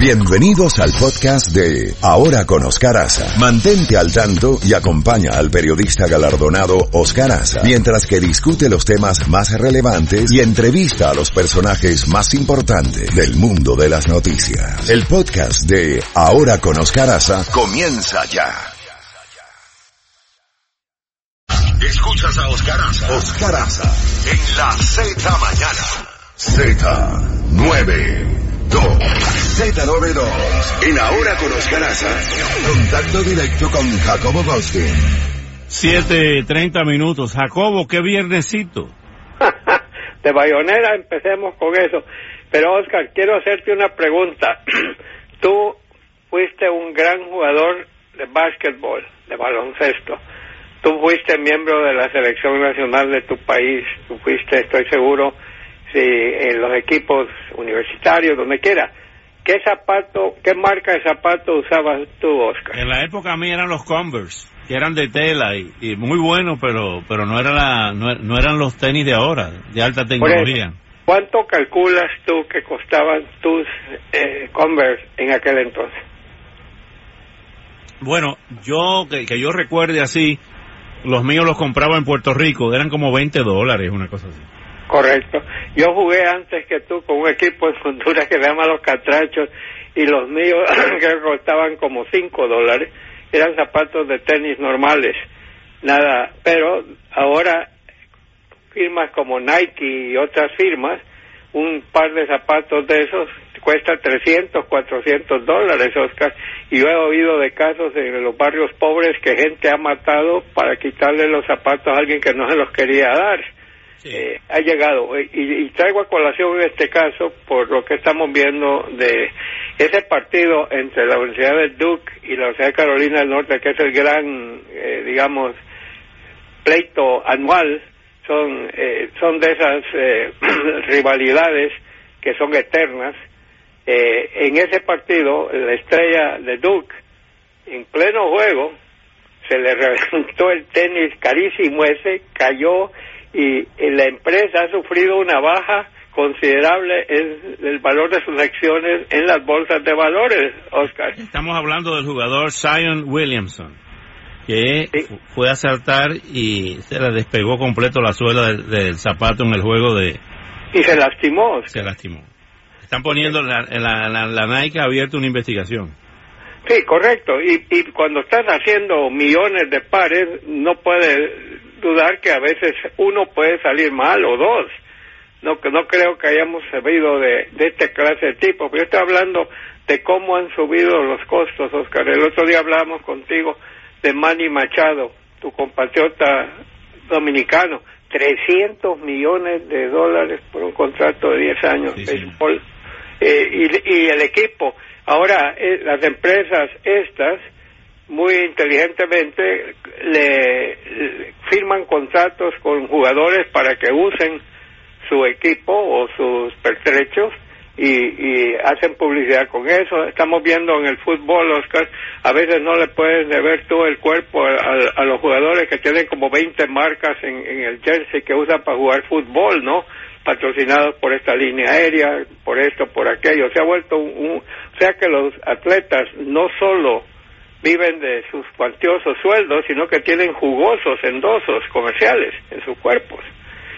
Bienvenidos al podcast de Ahora con Oscar Aza. Mantente al tanto y acompaña al periodista galardonado Oscar Aza mientras que discute los temas más relevantes y entrevista a los personajes más importantes del mundo de las noticias. El podcast de Ahora con Oscar Aza comienza ya. Escuchas a Oscar Aza. Oscar en la Z mañana. Z92. Z92. En Ahora con Oscar Aza. Contacto directo con Jacobo Goldstein. 7.30 minutos. Jacobo, qué viernesito. de Bayonera empecemos con eso. Pero Oscar, quiero hacerte una pregunta. Tú fuiste un gran jugador de básquetbol, de baloncesto. Tú fuiste miembro de la selección nacional de tu país. Tú fuiste, estoy seguro, en los equipos universitarios, donde quiera. ¿Qué zapato, qué marca de zapato usabas tú, Oscar? En la época a mí eran los Converse, que eran de tela y, muy buenos, pero pero no era la, no, eran los tenis de ahora, de alta tecnología. ¿Cuánto calculas tú que costaban tus eh, Converse en aquel entonces? Bueno, yo que, que yo recuerde así, los míos los compraba en Puerto Rico, eran como 20 dólares, una cosa así. Correcto. Yo jugué antes que tú con un equipo en Honduras que se llama Los Catrachos y los míos que costaban como 5 dólares. Eran zapatos de tenis normales. Nada, pero ahora firmas como Nike y otras firmas, un par de zapatos de esos cuesta 300, 400 dólares, Oscar. Y yo he oído de casos en los barrios pobres que gente ha matado para quitarle los zapatos a alguien que no se los quería dar. Eh, ha llegado. Eh, y, traigo a colación este caso por lo que estamos viendo de ese partido entre la Universidad de Duke y la Universidad de Carolina del Norte, que es el gran, eh, digamos, pleito anual. Son, son de esas rivalidades que son eternas. en ese partido, la estrella de Duke, en pleno juego, se le reventó el tenis carísimo ese, cayó y la empresa ha sufrido una baja considerable en el valor de sus acciones en las bolsas de valores, Oscar. Estamos hablando del jugador Zion Williamson, que fue a saltar y se le despegó completo la suela del, zapato en el juego de... Y se lastimó. Se lastimó. Están poniendo, la, la, la, Nike ha abierto una investigación. Sí, correcto. Y, y cuando estás haciendo millones de pares, no puede dudar que a veces uno puede salir mal o dos. No, no creo que hayamos sabido de, de este clase de tipo, pero yo estoy hablando de cómo han subido los costos, Oscar. El otro día hablábamos contigo de Manny Machado, tu compatriota dominicano, 300 millones de dólares por un contrato de 10 años. Eh, y, y, el equipo. Ahora, eh, las empresas estas muy inteligentemente le, firman contratos con jugadores para que usen su equipo o sus pertrechos y, hacen publicidad con eso. Estamos viendo en el fútbol, Oscar, a veces no le puedes ver todo el cuerpo a, los jugadores que tienen como 20 marcas en, el jersey que usan para jugar fútbol, ¿no? Patrocinados por esta línea aérea, por esto, por aquello. Se ha vuelto un, o sea que los atletas no solo viven de sus cuantiosos sueldos, sino que tienen jugosos endosos comerciales en sus cuerpos.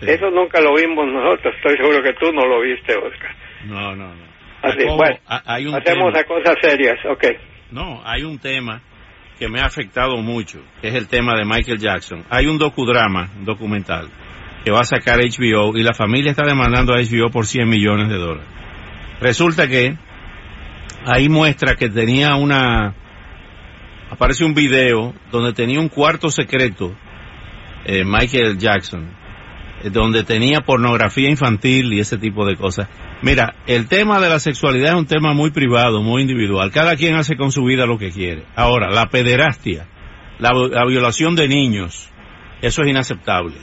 Eso nunca lo vimos nosotros, estoy seguro que tú no lo viste, Oscar. No, no, no. Así, bueno, hay un hacemos a cosas serias, ok. No, hay un tema que me ha afectado mucho, que es el tema de Michael Jackson. Hay un docudrama, documental, que va a sacar HBO y la familia está demandando a HBO por 100 millones de dólares. Resulta que ahí muestra que tenía una aparece un video donde tenía un cuarto secreto, eh, Michael Jackson, eh, donde tenía pornografía infantil y ese tipo de cosas. Mira, el tema de la sexualidad es un tema muy privado, muy individual. Cada quien hace con su vida lo que quiere. Ahora, la pederastia, la, violación de niños, eso es inaceptable.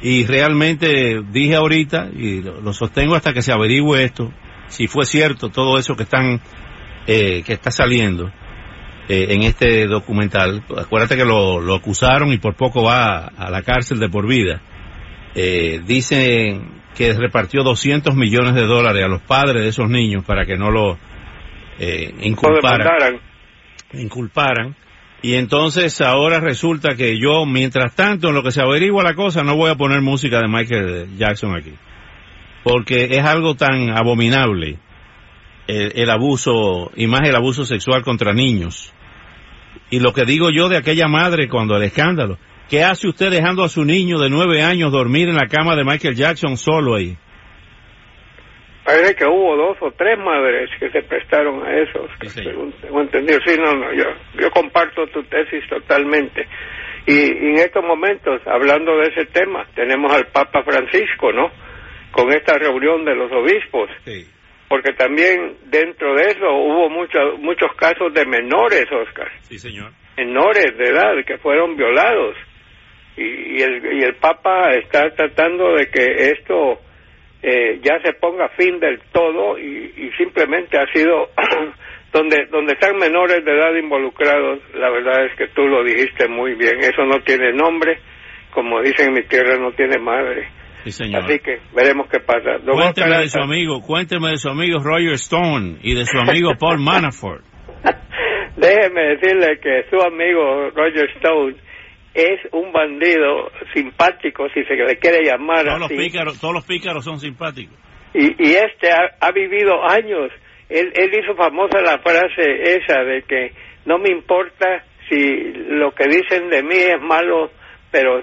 Y realmente dije ahorita, y lo, sostengo hasta que se averigüe esto, si fue cierto todo eso que están, eh, que está saliendo, eh, en este documental. Acuérdate que lo, acusaron y por poco va a, la cárcel de por vida. Eh, dicen que repartió 200 millones de dólares a los padres de esos niños para que no lo eh, inculparan, inculparan. Y entonces ahora resulta que yo, mientras tanto, en lo que se averigua la cosa, no voy a poner música de Michael Jackson aquí. Porque es algo tan abominable el, abuso, y más el abuso sexual contra niños. Y lo que digo yo de aquella madre cuando el escándalo, ¿qué hace usted dejando a su niño de nueve años dormir en la cama de Michael Jackson solo ahí? Parece que hubo dos o tres madres que se prestaron a eso. Sí, entendido. Sí, no, no, yo, yo comparto tu tesis totalmente. Y, en estos momentos, hablando de ese tema, tenemos al Papa Francisco, ¿no? Con esta reunión de los obispos. Sí. Porque también dentro de eso hubo muchos muchos casos de menores, Oscar. Sí, señor. Menores de edad que fueron violados. Y, el, y el Papa está tratando de que esto eh, ya se ponga fin del todo y, simplemente ha sido donde donde están menores de edad involucrados la verdad es que tú lo dijiste muy bien eso no tiene nombre como dicen en mi tierra no tiene madre así que veremos qué pasa cuénteme de su amigo cuénteme de su amigo Roger Stone y de su amigo Paul Manafort déjeme decirle que su amigo Roger Stone es un bandido simpático, si se le quiere llamar todos Los pícaros, todos los pícaros son simpáticos. Y, y este ha, vivido años. Él, él hizo famosa la frase esa de que no me importa si lo que dicen de mí es malo, pero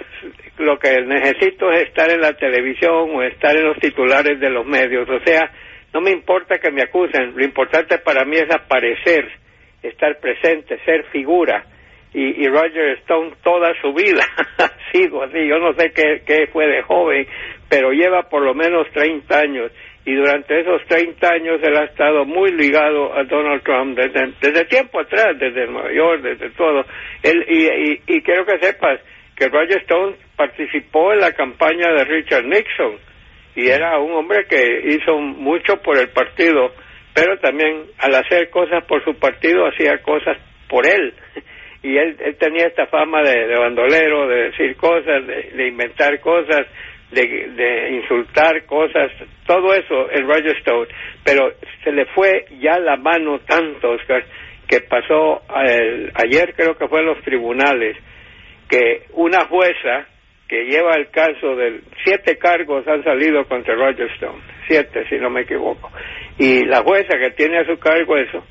lo que necesito es estar en la televisión o estar en los titulares de los medios. O sea, no me importa que me acusen, lo importante para mí es aparecer, estar presente, ser figura y, Roger Stone toda su vida ha sido así. Yo no sé qué, qué fue de joven, pero lleva por lo menos 30 años y durante esos 30 años él ha estado muy ligado a Donald Trump desde, desde tiempo atrás, desde Nueva York, desde todo. Él, y, y, quiero que sepas que Roger Stone participó en la campaña de Richard Nixon y era un hombre que hizo mucho por el partido, pero también al hacer cosas por su partido hacía cosas por él. Y él, él tenía esta fama de, bandolero, de decir cosas, de, inventar cosas, de, insultar cosas, todo eso el Roger Stone, pero se le fue ya la mano tanto, Oscar, que pasó ayer creo que fue en los tribunales, que una jueza que lleva el caso de siete cargos han salido contra Roger Stone, siete si no me equivoco, y la jueza que tiene a su cargo eso,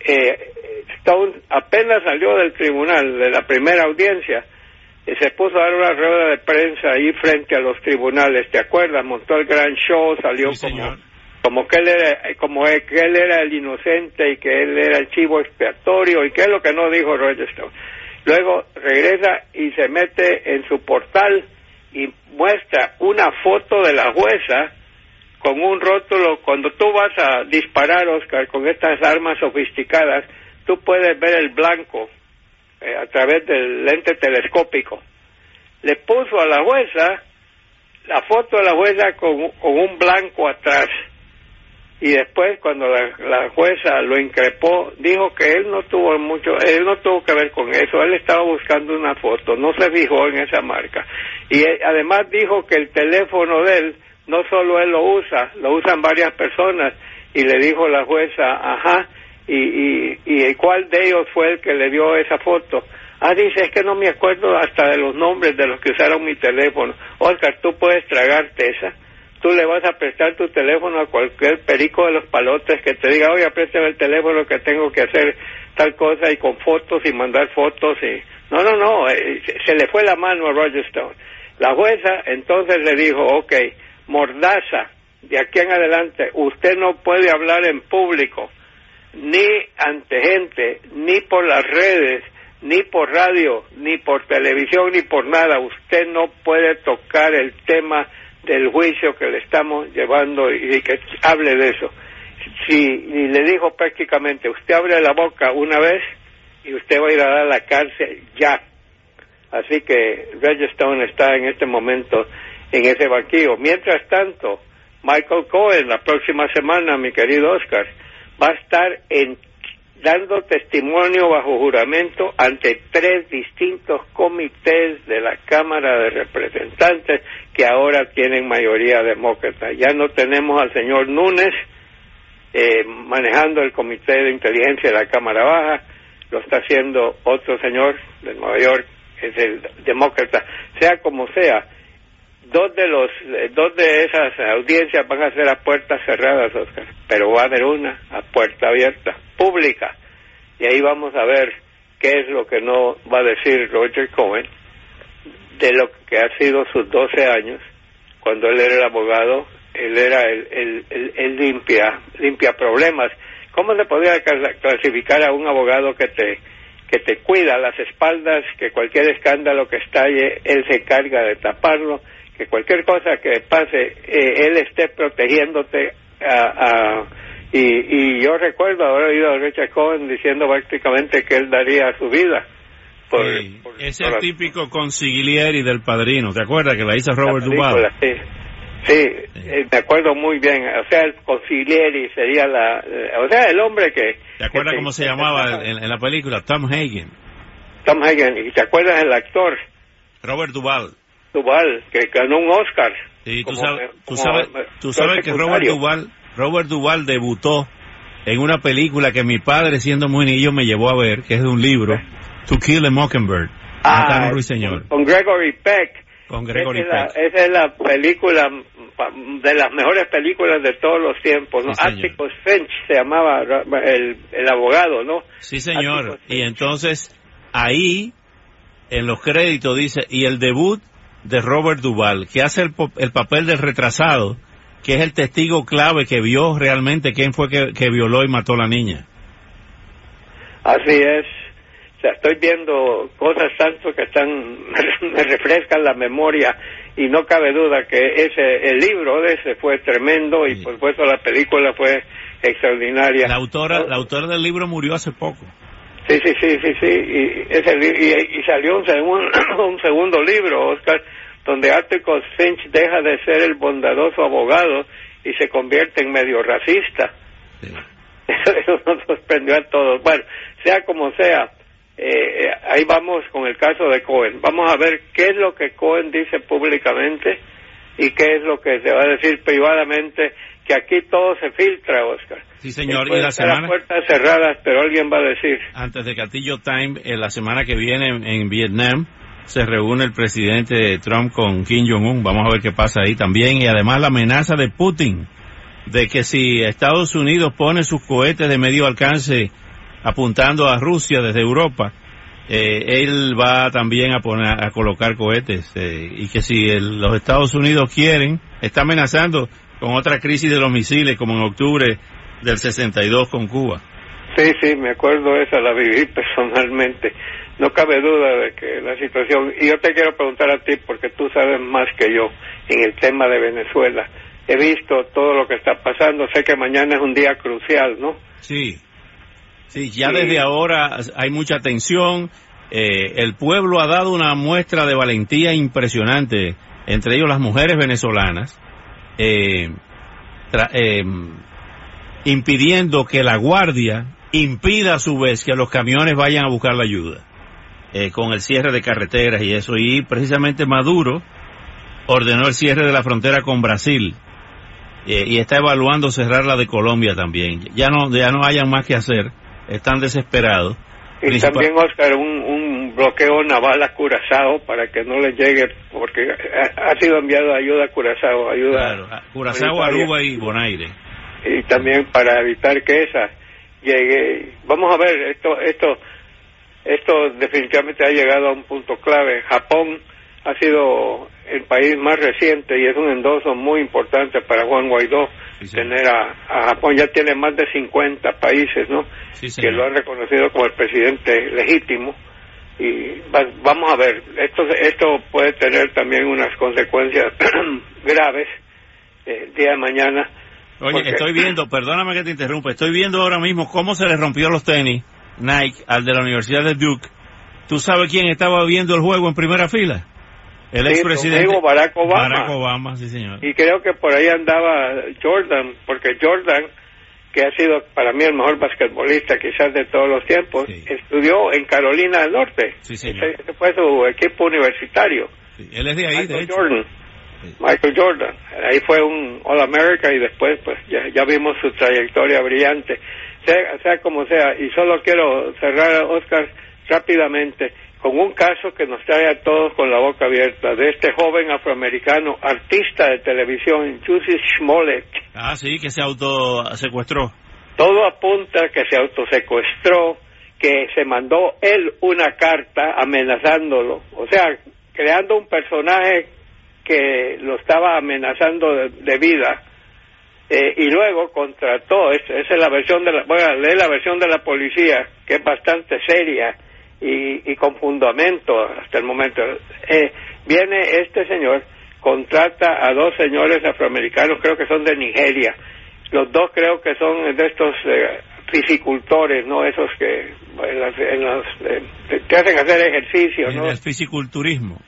eh, Stone apenas salió del tribunal, de la primera audiencia, y se puso a dar una rueda de prensa ahí frente a los tribunales, ¿te acuerdas? Montó el gran show, salió como, como que él era, como que él era el inocente y que él era el chivo expiatorio y que es lo que no dijo Roger Stone. Luego regresa y se mete en su portal y muestra una foto de la jueza con un rótulo. Cuando tú vas a disparar, Oscar, con estas armas sofisticadas, tú puedes ver el blanco eh, a través del lente telescópico. Le puso a la jueza la foto de la jueza con, un blanco atrás. Y después, cuando la, jueza lo increpó, dijo que él no tuvo mucho, él no tuvo que ver con eso, él estaba buscando una foto, no se fijó en esa marca. Y además dijo que el teléfono de él, no solo él lo usa, lo usan varias personas. Y le dijo la jueza, ajá, y, y, y cuál de ellos fue el que le dio esa foto. Ah, dice, es que no me acuerdo hasta de los nombres de los que usaron mi teléfono. Oscar, tú puedes tragarte esa. Tú le vas a prestar tu teléfono a cualquier perico de los palotes que te diga, oye, préstame el teléfono que tengo que hacer tal cosa y con fotos y mandar fotos y... No, no, no, eh, se le fue la mano a Roger Stone. La jueza entonces le dijo, ok, mordaza, de aquí en adelante, usted no puede hablar en público ni ante gente, ni por las redes, ni por radio, ni por televisión, ni por nada. Usted no puede tocar el tema del juicio que le estamos llevando y, que hable de eso. Si y le dijo prácticamente, usted abre la boca una vez y usted va a ir a dar la cárcel ya. Así que Stone está en este momento en ese banquillo. Mientras tanto, Michael Cohen, la próxima semana, mi querido Oscar, va a estar en, dando testimonio bajo juramento ante tres distintos comités de la Cámara de Representantes que ahora tienen mayoría demócrata. Ya no tenemos al señor Núñez, eh, manejando el comité de inteligencia de la Cámara Baja, lo está haciendo otro señor de Nueva York, es el demócrata, sea como sea, dos de los eh, dos de esas audiencias van a ser a puertas cerradas, Oscar, pero va a haber una a puerta abierta, pública, y ahí vamos a ver qué es lo que no va a decir Roger Cohen de lo que ha sido sus 12 años, cuando él era el abogado, él era el, el, el limpia, limpia problemas. ¿Cómo se podría clasificar a un abogado que te que te cuida las espaldas, que cualquier escándalo que estalle, él se encarga de taparlo, que cualquier cosa que pase, eh, él esté protegiéndote a, y, y yo recuerdo haber oído a Richard Cohen diciendo prácticamente que él daría su vida. Por, es el típico consiglieri del padrino, ¿te acuerdas que la hizo Robert Duvall? Sí. Sí, eh, me acuerdo muy bien. O sea, el consiglieri sería la. Eh, o sea, el hombre que. ¿Te acuerdas cómo se llamaba en, la película? Tom Hagen. Tom Hagen. ¿Y te acuerdas del actor? Robert Duvall. Duvall, que ganó un Oscar. Sí, tú sabes, tú sabes, tú sabes que Robert Duvall, Robert Duvall debutó en una película que mi padre, siendo muy niño, me llevó a ver, que es de un libro, To Kill a Mockingbird. Ah, con Gregory Peck. Con Gregory esa, es la, esa es la película de las mejores películas de todos los tiempos, ¿no? Atticus Finch se llamaba el, el abogado, ¿no? Sí, señor. Y entonces ahí en los créditos dice y el debut de Robert Duvall, que hace el, el papel del retrasado, que es el testigo clave que vio realmente quién fue que, que violó y mató a la niña. Así es sea, estoy viendo cosas tanto que están, me refrescan la memoria y no cabe duda que ese, el libro de ese fue tremendo y por supuesto la película fue extraordinaria. La autora, la autora del libro murió hace poco. Sí, sí, sí, sí, sí, y, ese, y, y salió un, segundo, un segundo libro, Oscar, donde Atticus Finch deja de ser el bondadoso abogado y se convierte en medio racista. Eso, nos sorprendió a todos. Bueno, sea como sea, eh, ahí vamos con el caso de Cohen. Vamos a ver qué es lo que Cohen dice públicamente y qué es lo que se va a decir privadamente, que aquí todo se filtra, Oscar. Sí, señor. Y la semana... puertas cerradas, pero alguien va a decir. Antes de Castillo Time, en la semana que viene en, Vietnam, se reúne el presidente Trump con Kim Jong-un. Vamos a ver qué pasa ahí también. Y además la amenaza de Putin de que si Estados Unidos pone sus cohetes de medio alcance apuntando a Rusia desde Europa, eh, él va también a poner a colocar cohetes eh, y que si los Estados Unidos quieren, está amenazando con otra crisis de los misiles como en octubre del 62 con Cuba. Sí, sí, me acuerdo esa, la viví personalmente. No cabe duda de que la situación, y yo te quiero preguntar a ti porque tú sabes más que yo en el tema de Venezuela. He visto todo lo que está pasando, sé que mañana es un día crucial, ¿no? Sí. Sí, ya desde ahora hay mucha tensión. Eh, el pueblo ha dado una muestra de valentía impresionante, entre ellos las mujeres venezolanas, eh, eh, impidiendo que la guardia impida a su vez que los camiones vayan a buscar la ayuda, con el cierre de carreteras y eso. Y precisamente Maduro ordenó el cierre de la frontera con Brasil. y está evaluando cerrar la de Colombia también. Ya no, ya no hayan más que hacer están desesperados. Y también, Oscar, un, un, bloqueo naval a Curazao para que no les llegue, porque ha, sido enviado ayuda a Curazao, ayuda claro, Curazao, Aruba y Bonaire. Y también para evitar que esa llegue. Vamos a ver, esto, esto, esto definitivamente ha llegado a un punto clave. Japón ha sido el país más reciente y es un endoso muy importante para Juan Guaidó tener a, Japón. Ya tiene más de 50 países ¿no? que lo han reconocido como el presidente legítimo. Y vamos a ver, esto, esto puede tener también unas consecuencias graves eh, el día de mañana. Oye, estoy viendo, perdóname que te interrumpa, estoy viendo ahora mismo cómo se le rompió los tenis Nike al de la Universidad de Duke. ¿Tú sabes quién estaba viendo el juego en primera fila? El expresidente Barack Obama. Barack Obama, sí señor. Y creo que por ahí andaba Jordan, porque Jordan, que ha sido para mí el mejor basquetbolista quizás de todos los tiempos, estudió en Carolina del Norte. Sí, señor. Ese, fue su equipo universitario. Él es de ahí, de hecho. Michael Jordan. Ahí fue un All America y después pues ya, ya vimos su trayectoria brillante. Sea, sea como sea, y solo quiero cerrar, Oscar, rápidamente con un caso que nos trae a todos con la boca abierta, de este joven afroamericano, artista de televisión, Jussi Smollett. Ah, sí, que se autosecuestró. Todo apunta que se autosecuestró, que se mandó él una carta amenazándolo, o sea, creando un personaje que lo estaba amenazando de, vida. Eh, y luego contrató, esa es la versión de la, voy a leer la versión de la policía, que es bastante seria, y, con fundamento hasta el momento. Eh, viene este señor, contrata a dos señores afroamericanos, creo que son de Nigeria. Los dos creo que son de estos eh, fisicultores, ¿no? Esos que en los, eh, te hacen hacer ejercicio, ¿no? El fisiculturismo.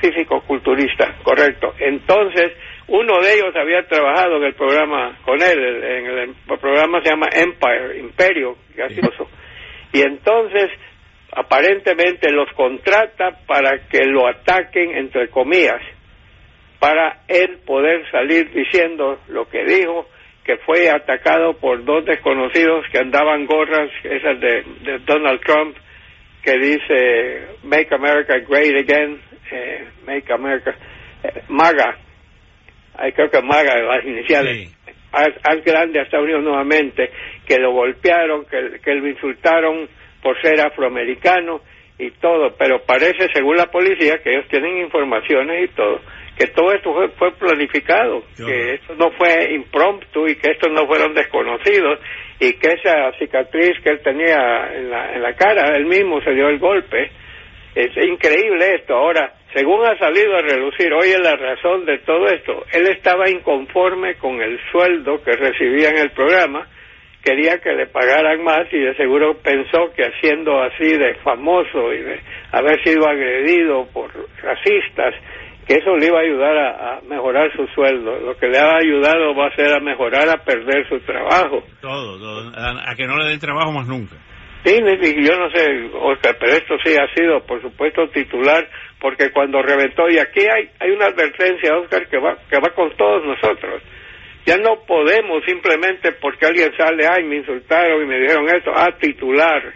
Físico-culturista, correcto. Entonces, uno de ellos había trabajado en el programa con él, en el, programa se llama Empire, Imperio, gracioso. Y entonces aparentemente los contrata para que lo ataquen, entre comillas, para él poder salir diciendo lo que dijo, que fue atacado por dos desconocidos que andaban gorras, esas de, Donald Trump, que dice Make America Great Again, eh, Make America, eh, MAGA, creo que MAGA, las iniciales, haz, grande a Estados Unidos nuevamente, que lo golpearon, que, que lo insultaron, por ser afroamericano y todo, pero parece, según la policía, que ellos tienen informaciones y todo, que todo esto fue, planificado, que esto no fue impromptu y que estos no fueron desconocidos y que esa cicatriz que él tenía en la, en la cara, él mismo se dio el golpe. Es increíble esto. Ahora, según ha salido a relucir, hoy es la razón de todo esto. Él estaba inconforme con el sueldo que recibía en el programa quería que le pagaran más y de seguro pensó que haciendo así de famoso y de haber sido agredido por racistas, que eso le iba a ayudar a, mejorar su sueldo. Lo que le ha ayudado va a ser a mejorar, a perder su trabajo. Todo, a, que no le den trabajo más nunca. Sí, yo no sé, Oscar, pero esto sí ha sido, por supuesto, titular, porque cuando reventó, y aquí hay, hay una advertencia, Oscar, que va, que va con todos nosotros ya no podemos simplemente porque alguien sale, ay, me insultaron y me dijeron esto, a titular,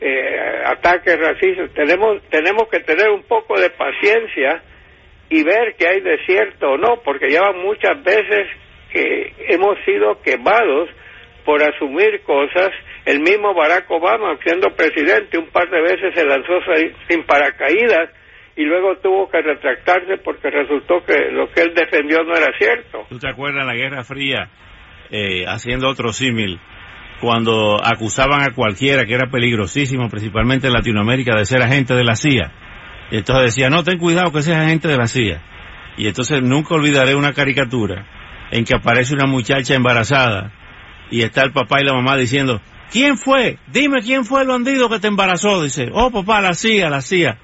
eh, ataques racistas. Tenemos, tenemos que tener un poco de paciencia y ver que hay desierto o no, porque ya muchas veces que hemos sido quemados por asumir cosas. El mismo Barack Obama, siendo presidente, un par de veces se lanzó sin paracaídas y luego tuvo que retractarse porque resultó que lo que él defendió no era cierto. ¿Tú te acuerdas la Guerra Fría, eh, haciendo otro símil, cuando acusaban a cualquiera que era peligrosísimo, principalmente en Latinoamérica, de ser agente de la CIA? Y entonces decía, no, ten cuidado que seas agente de la CIA. Y entonces nunca olvidaré una caricatura en que aparece una muchacha embarazada y está el papá y la mamá diciendo, ¿quién fue? Dime quién fue el bandido que te embarazó. Dice, oh papá, la CIA, la CIA.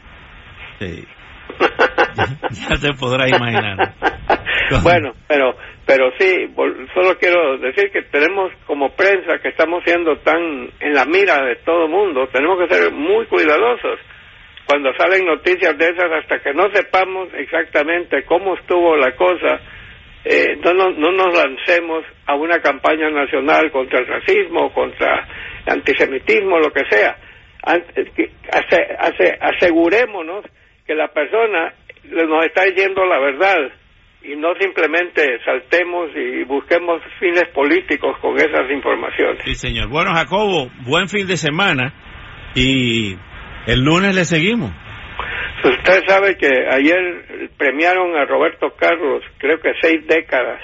ya, te podrás imaginar. bueno, pero pero sí, solo quiero decir que tenemos como prensa que estamos siendo tan en la mira de todo mundo, tenemos que ser muy cuidadosos cuando salen noticias de esas hasta que no sepamos exactamente cómo estuvo la cosa, eh, no, no, no, nos lancemos a una campaña nacional contra el racismo, contra el antisemitismo, lo que sea. asegurémonos que la persona nos está diciendo la verdad y no simplemente saltemos y busquemos fines políticos con esas informaciones. Sí, señor. Bueno, Jacobo, buen fin de semana y el lunes le seguimos. Usted sabe que ayer premiaron a Roberto Carlos, creo que seis décadas,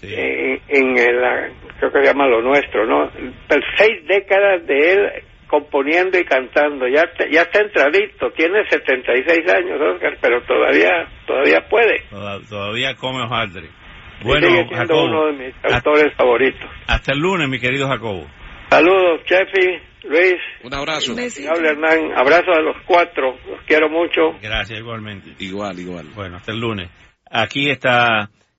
en, en el, creo que se llama lo nuestro, ¿no? Pero seis décadas de él componiendo y cantando. Ya ya está entradito, tiene 76 años, Oscar, pero todavía todavía puede. Todavía come hojaldre. Bueno, Jacobo, uno de mis autores favoritos. Hasta el lunes, mi querido Jacobo. Saludos, Chefi, Luis. Un abrazo. Hable Hernán. Abrazo a los cuatro. Los quiero mucho. Gracias, igualmente. Igual, igual. Bueno, hasta el lunes. Aquí está